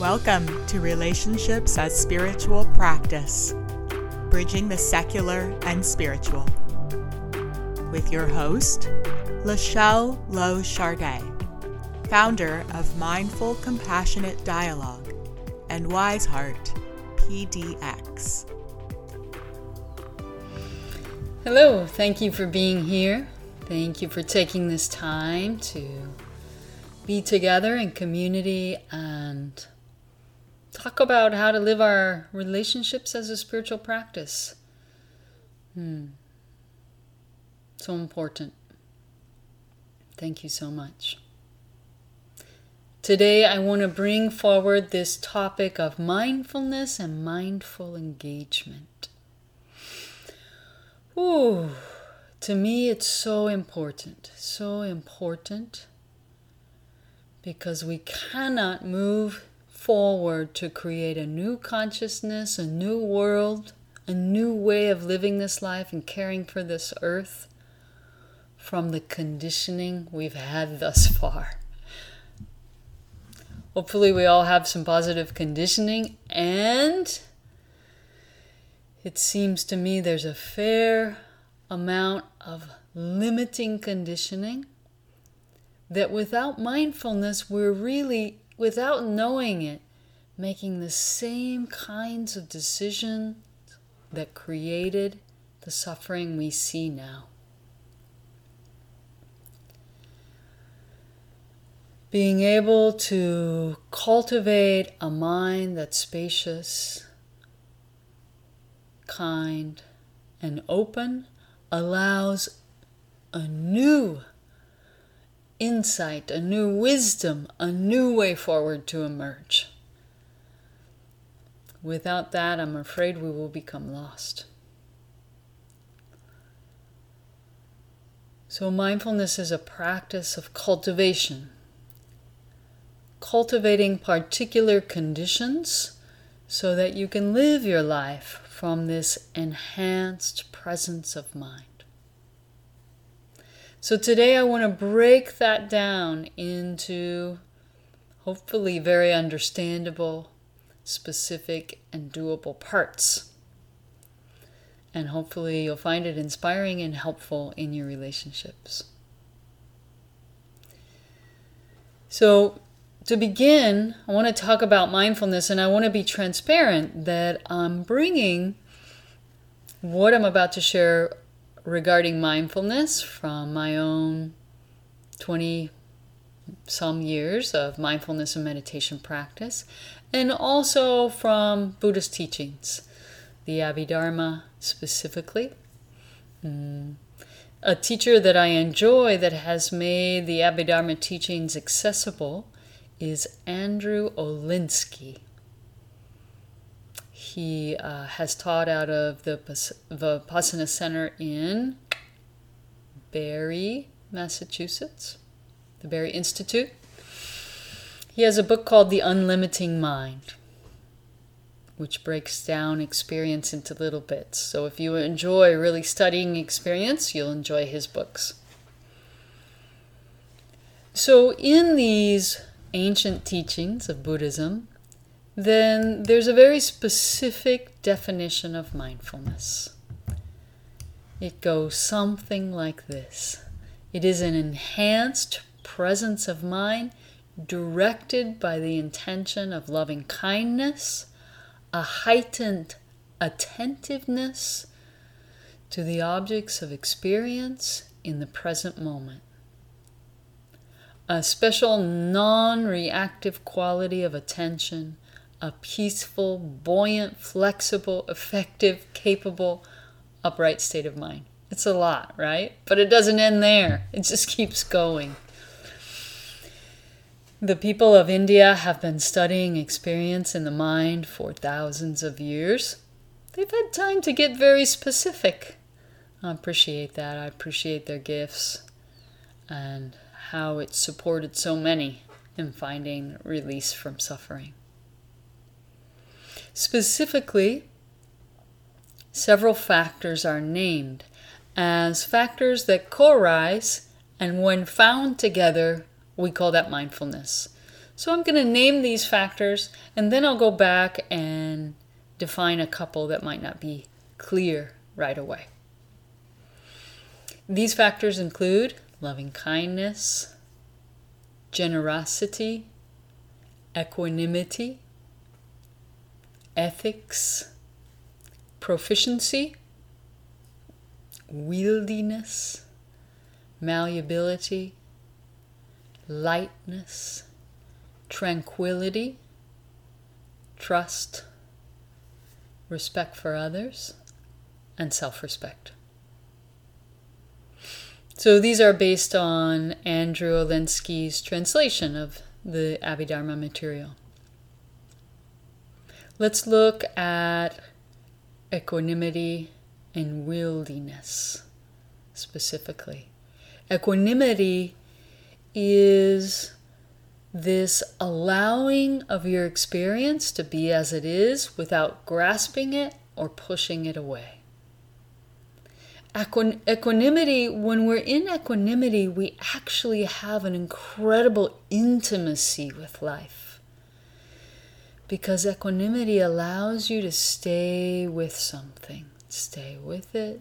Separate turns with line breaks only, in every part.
Welcome to Relationships as Spiritual Practice, bridging the secular and spiritual. With your host, Lachelle Lowe Chardet, founder of Mindful Compassionate Dialogue and Wise Heart PDX.
Hello, thank you for being here. Thank you for taking this time to be together in community and talk about how to live our relationships as a spiritual practice. Hmm. So important. Thank you so much. Today, I want to bring forward this topic of mindfulness and mindful engagement. Ooh, to me, it's so important, so important because we cannot move forward to create a new consciousness, a new world, a new way of living this life and caring for this earth from the conditioning we've had thus far. Hopefully, we all have some positive conditioning, and it seems to me there's a fair amount of limiting conditioning that without mindfulness, we're really, without knowing it, making the same kinds of decisions that created the suffering we see now. Being able to cultivate a mind that's spacious, kind, and open allows a new insight, a new wisdom, a new way forward to emerge. Without that, I'm afraid we will become lost. So, mindfulness is a practice of cultivation, cultivating particular conditions so that you can live your life from this enhanced presence of mind. So today I want to break that down into hopefully very understandable, specific, and doable parts. And hopefully you'll find it inspiring and helpful in your relationships. So, to begin, I want to talk about mindfulness and I want to be transparent that I'm bringing what I'm about to share regarding mindfulness from my own 20 some years of mindfulness and meditation practice, and also from Buddhist teachings, the Abhidharma specifically. Mm. A teacher that I enjoy that has made the Abhidharma teachings accessible is Andrew Olendzki. He uh, has taught out of the Vipassana Center in Barre, Massachusetts, the Barre Institute. He has a book called The Unlimiting Mind, which breaks down experience into little bits. So if you enjoy really studying experience, you'll enjoy his books. So, in these ancient teachings of Buddhism, then there's a very specific definition of mindfulness. It goes something like this it is an enhanced presence of mind directed by the intention of loving kindness, a heightened attentiveness to the objects of experience in the present moment. A special non reactive quality of attention a peaceful, buoyant, flexible, effective, capable, upright state of mind. It's a lot, right? But it doesn't end there, it just keeps going. The people of India have been studying experience in the mind for thousands of years. They've had time to get very specific. I appreciate that. I appreciate their gifts and how it supported so many in finding release from suffering. Specifically, several factors are named as factors that co arise, and when found together, we call that mindfulness. So I'm going to name these factors and then I'll go back and define a couple that might not be clear right away. These factors include loving kindness, generosity, equanimity, ethics, proficiency, wieldiness, malleability, lightness, tranquility, trust, respect for others, and self respect. So these are based on Andrew Olendzki's translation of the Abhidharma material. Let's look at equanimity and wieldiness specifically. Equanimity is this allowing of your experience to be as it is without grasping it or pushing it away. Equan- equanimity, when we're in equanimity, we actually have an incredible intimacy with life. Because equanimity allows you to stay with something, stay with it,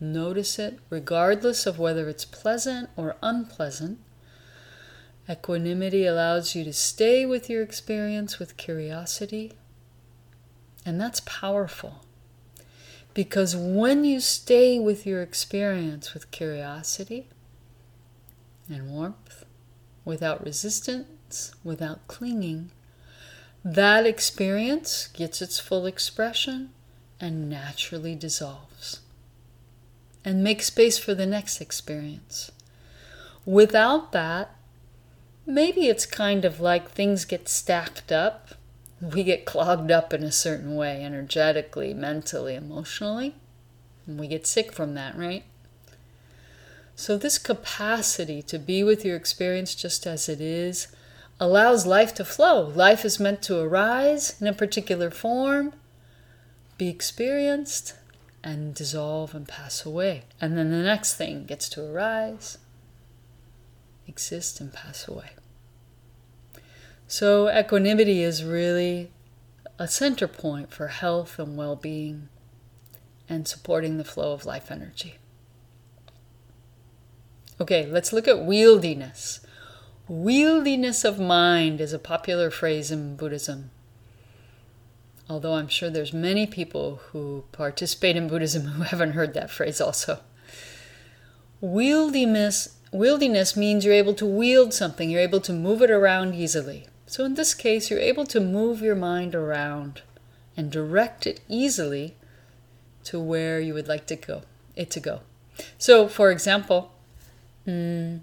notice it, regardless of whether it's pleasant or unpleasant Equanimity allows you to stay with your experience with curiosity, and that's powerful. Because when you stay with your experience with curiosity and warmth, without resistance, without clinging, that experience gets its full expression and naturally dissolves. And makes space for the next experience. Without that, maybe it's kind of like things get stacked up. We get clogged up in a certain way, energetically, mentally, emotionally. And we get sick from that, right? So, this capacity to be with your experience just as it is allows life to flow. Life is meant to arise in a particular form, be experienced, and dissolve and pass away. And then the next thing gets to arise, exist, and pass away. So, equanimity is really a center point for health and well being and supporting the flow of life energy. Okay, let's look at wieldiness. Wieldiness of mind is a popular phrase in Buddhism. Although I'm sure there's many people who participate in Buddhism who haven't heard that phrase also. Wieldiness, wieldiness means you're able to wield something, you're able to move it around easily. So in this case, you're able to move your mind around and direct it easily to where you would like to go it to go. So, for example, mm,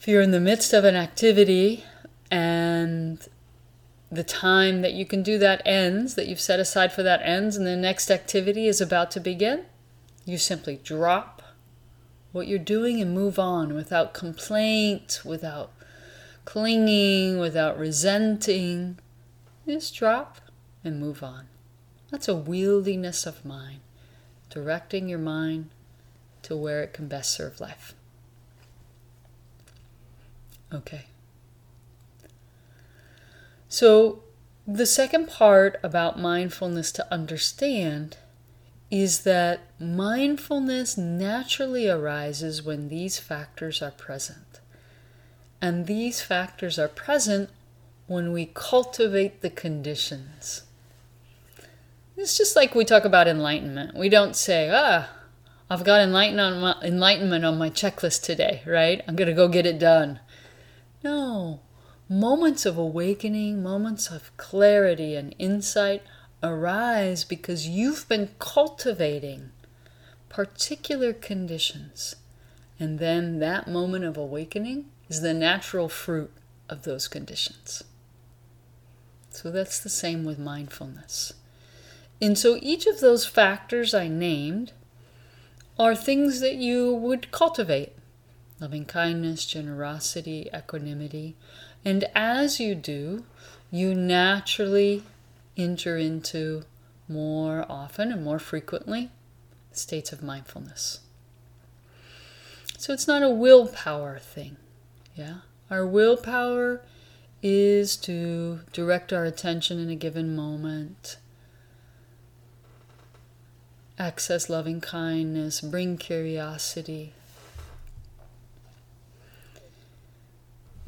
if you're in the midst of an activity and the time that you can do that ends, that you've set aside for that ends, and the next activity is about to begin, you simply drop what you're doing and move on without complaint, without clinging, without resenting. Just drop and move on. That's a wieldiness of mind, directing your mind to where it can best serve life. Okay. So, the second part about mindfulness to understand is that mindfulness naturally arises when these factors are present. And these factors are present when we cultivate the conditions. It's just like we talk about enlightenment. We don't say, ah, I've got enlightenment on my, enlightenment on my checklist today, right? I'm going to go get it done. No. Moments of awakening, moments of clarity and insight arise because you've been cultivating particular conditions. And then that moment of awakening is the natural fruit of those conditions. So that's the same with mindfulness. And so each of those factors I named are things that you would cultivate loving kindness, generosity, equanimity. And as you do, you naturally enter into more often and more frequently states of mindfulness. So it's not a willpower thing. Yeah? Our willpower is to direct our attention in a given moment, access loving kindness, bring curiosity.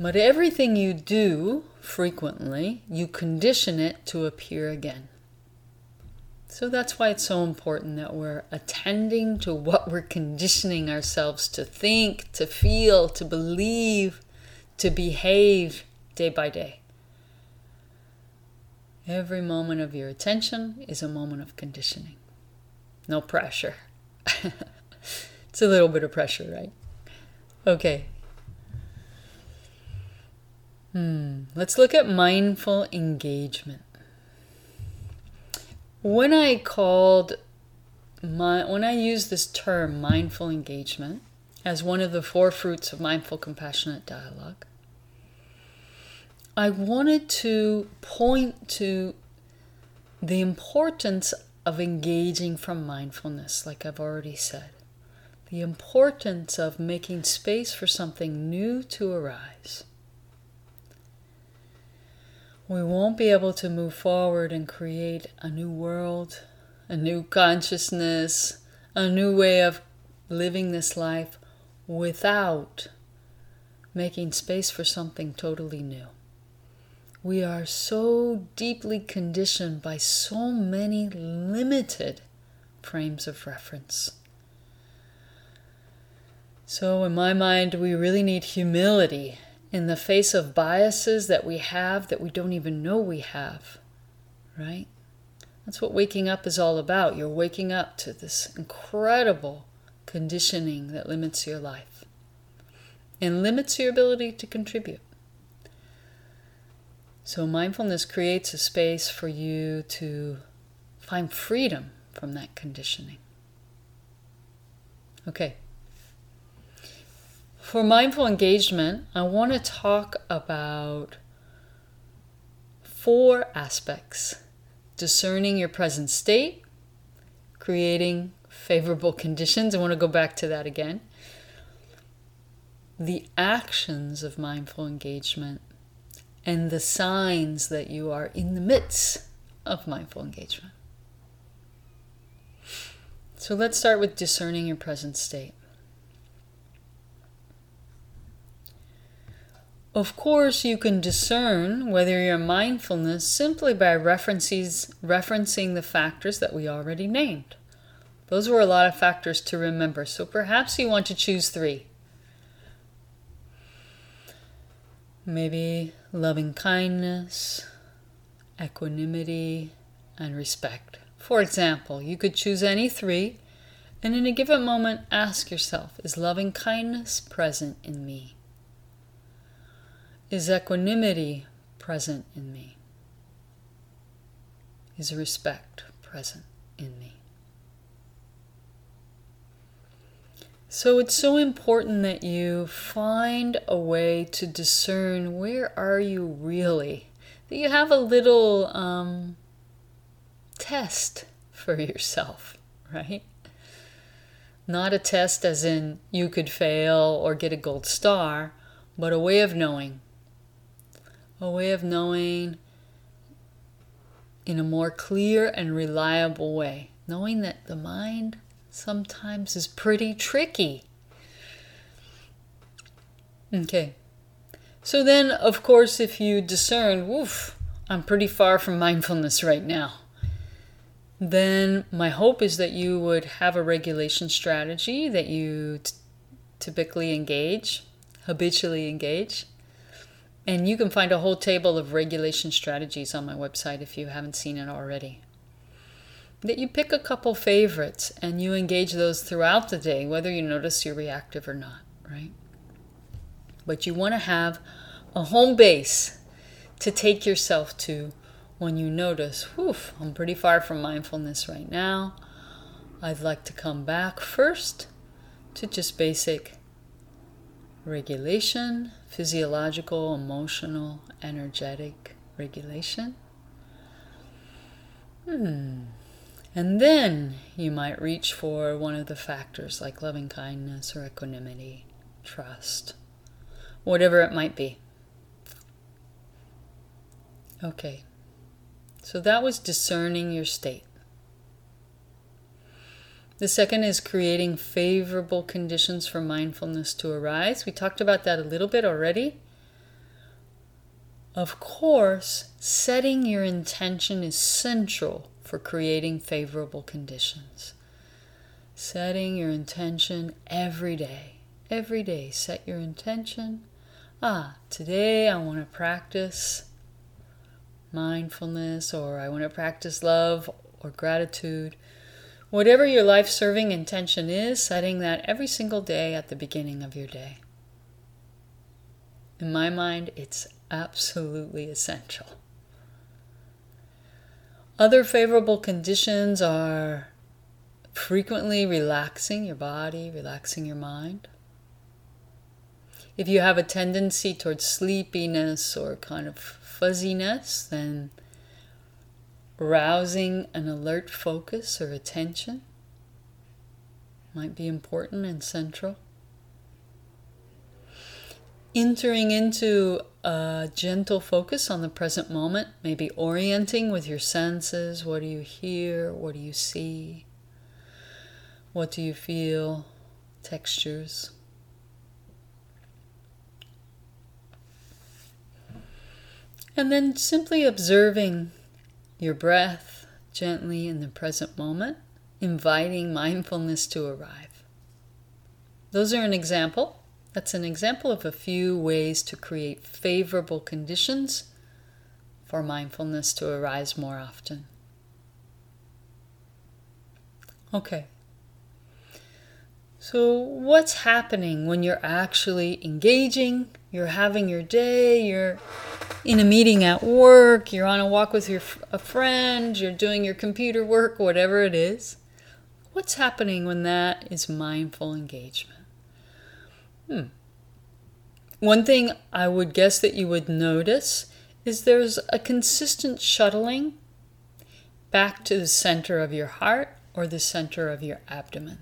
But everything you do frequently, you condition it to appear again. So that's why it's so important that we're attending to what we're conditioning ourselves to think, to feel, to believe, to behave day by day. Every moment of your attention is a moment of conditioning. No pressure. it's a little bit of pressure, right? Okay. Hmm. Let's look at mindful engagement when I called my when I used this term mindful engagement as one of the four fruits of mindful compassionate dialogue, I wanted to point to the importance of engaging from mindfulness, like I've already said. The importance of making space for something new to arise we won't be able to move forward and create a new world, a new consciousness, a new way of living this life without making space for something totally new. We are so deeply conditioned by so many limited frames of reference. So, in my mind, we really need humility in the face of biases that we have that we don't even know we have, right? That's what waking up is all about. You're waking up to this incredible conditioning that limits your life and limits your ability to contribute. So, mindfulness creates a space for you to find freedom from that conditioning. Okay, for mindful engagement, I want to talk about four aspects discerning your present state, creating favorable conditions. I want to go back to that again. The actions of mindful engagement and the signs that you are in the midst of mindful engagement. So let's start with discerning your present state. Of course, you can discern whether you're mindfulness simply by references, referencing the factors that we already named. Those were a lot of factors to remember, so perhaps you want to choose three. Maybe loving kindness, equanimity, and respect. For example, you could choose any three, and in a given moment ask yourself Is loving kindness present in me? Is equanimity present in me? Is respect present in me? So it's so important that you find a way to discern where are you really. That you have a little um, test for yourself, right? Not a test as in you could fail or get a gold star, but a way of knowing a way of knowing in a more clear and reliable way, knowing that the mind sometimes is pretty tricky. Okay. So then, of course, if you discern, woof, I'm pretty far from mindfulness right now, then my hope is that you would have a regulation strategy that you t- typically engage, habitually engage, and you can find a whole table of regulation strategies on my website if you haven't seen it already. That you pick a couple favorites and you engage those throughout the day, whether you notice you're reactive or not, right? But you want to have a home base to take yourself to when you notice, whew, I'm pretty far from mindfulness right now. I'd like to come back first to just basic regulation, physiological, emotional, energetic regulation. Hmm. And then you might reach for one of the factors like loving kindness or equanimity, trust, whatever it might be. Okay. So that was discerning your state. The second is creating favorable conditions for mindfulness to arise. We talked about that a little bit already. Of course, setting your intention is central for creating favorable conditions. Setting your intention every day. Every day, set your intention. Ah, today I want to practice mindfulness, or I want to practice love or gratitude. Whatever your life serving intention is, setting that every single day at the beginning of your day. In my mind, it's absolutely essential. Other favorable conditions are frequently relaxing your body, relaxing your mind. If you have a tendency towards sleepiness or kind of fuzziness, then rousing an alert focus or attention might be important and central entering into a gentle focus on the present moment, maybe orienting with your senses. What do you hear? What do you see? What do you feel? Textures. And then simply observing your breath gently in the present moment, inviting mindfulness to arrive. Those are an example. That's an example of a few ways to create favorable conditions for mindfulness to arise more often. Okay. So, what's happening when you're actually engaging? You're having your day, you're in a meeting at work, you're on a walk with your a friend, you're doing your computer work, whatever it is. What's happening when that is mindful engagement? Hmm. One thing I would guess that you would notice is there's a consistent shuttling back to the center of your heart or the center of your abdomen.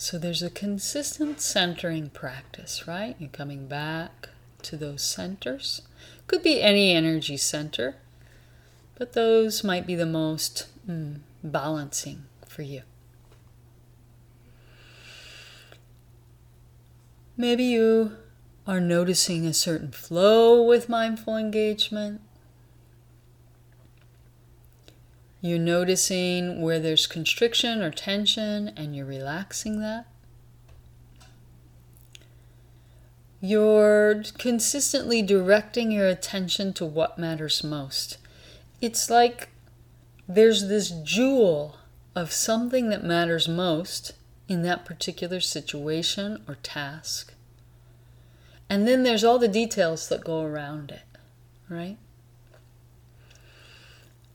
So there's a consistent centering practice, right? You're coming back to those centers. Could be any energy center, but those might be the most mm, balancing for you. Maybe you are noticing a certain flow with mindful engagement. You're noticing where there's constriction or tension and you're relaxing that. You're consistently directing your attention to what matters most. It's like there's this jewel of something that matters most in that particular situation or task. And then there's all the details that go around it, right?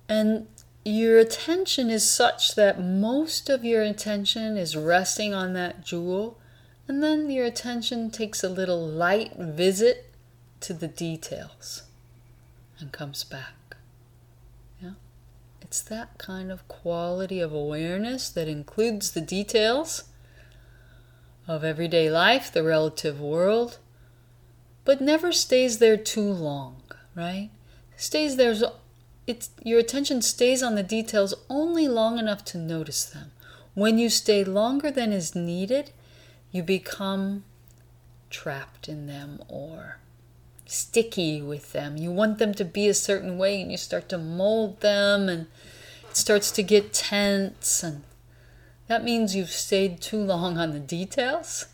And your attention is such that most of your attention is resting on that jewel, and then your attention takes a little light visit to the details and comes back. Yeah? It's that kind of quality of awareness that includes the details of everyday life, the relative world, but never stays there too long, right? Stays there, your attention stays on the details only long enough to notice them. When you stay longer than is needed, you become trapped in them or sticky with them. You want them to be a certain way and you start to mold them and it starts to get tense and that means you've stayed too long on the details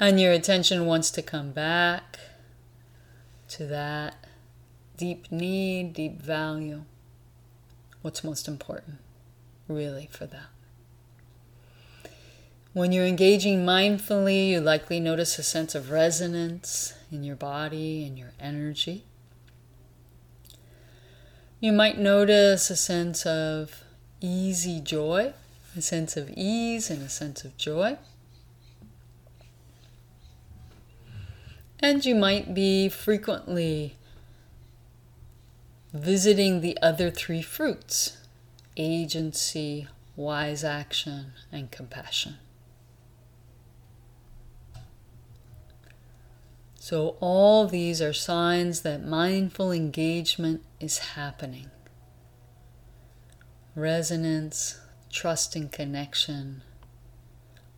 and your attention wants to come back to that deep need, deep value. What's most important, really, for that? When you're engaging mindfully, you likely notice a sense of resonance in your body and your energy. You might notice a sense of easy joy, a sense of ease and a sense of joy. And you might be frequently visiting the other three fruits agency, wise action, and compassion. So, all these are signs that mindful engagement is happening. Resonance, trust and connection,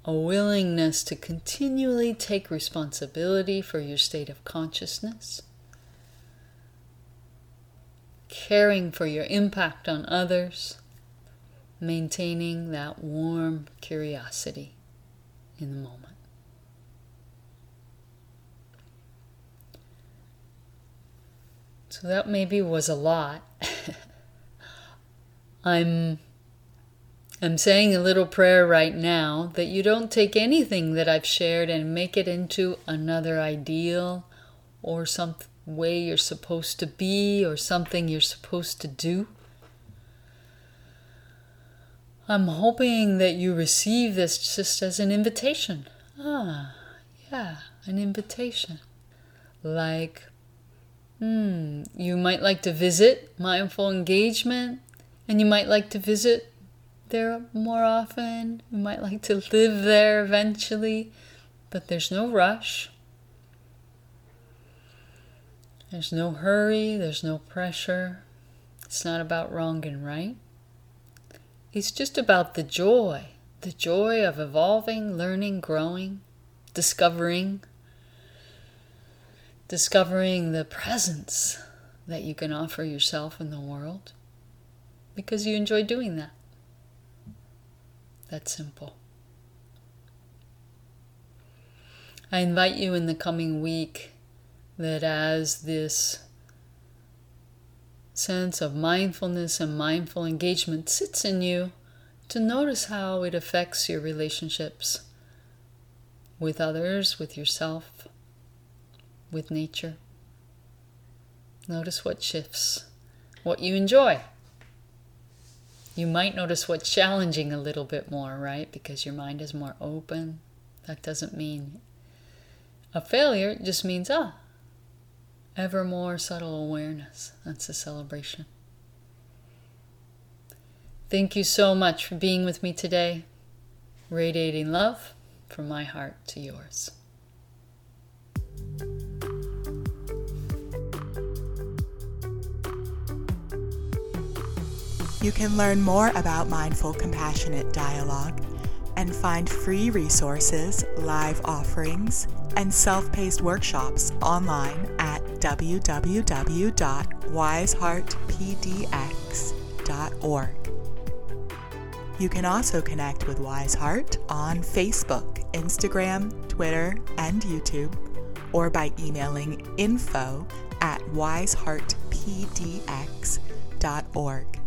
a willingness to continually take responsibility for your state of consciousness, caring for your impact on others, maintaining that warm curiosity in the moment. So that maybe was a lot. I'm I'm saying a little prayer right now that you don't take anything that I've shared and make it into another ideal or some way you're supposed to be or something you're supposed to do. I'm hoping that you receive this just as an invitation. Ah, yeah, an invitation. Like, hmm, you might like to visit mindful engagement, and you might like to visit there more often. You might like to live there eventually, but there's no rush. There's no hurry, there's no pressure. It's not about wrong and right. It's just about the joy the joy of evolving, learning, growing, discovering, discovering the presence that you can offer yourself in the world because you enjoy doing that. That's simple. I invite you in the coming week that as this sense of mindfulness and mindful engagement sits in you, to notice how it affects your relationships with others, with yourself, with nature. Notice what shifts, what you enjoy. You might notice what's challenging a little bit more, right? Because your mind is more open. That doesn't mean a failure, it just means, ah, ever more subtle awareness. That's a celebration. Thank you so much for being with me today. Radiating love from my heart to yours.
You can learn more about Mindful Compassionate Dialogue and find free resources, live offerings, and self paced workshops online at www.wiseheartpdx.org. You can also connect with Wiseheart on Facebook, Instagram, Twitter, and YouTube, or by emailing info at wiseheartpdx.org.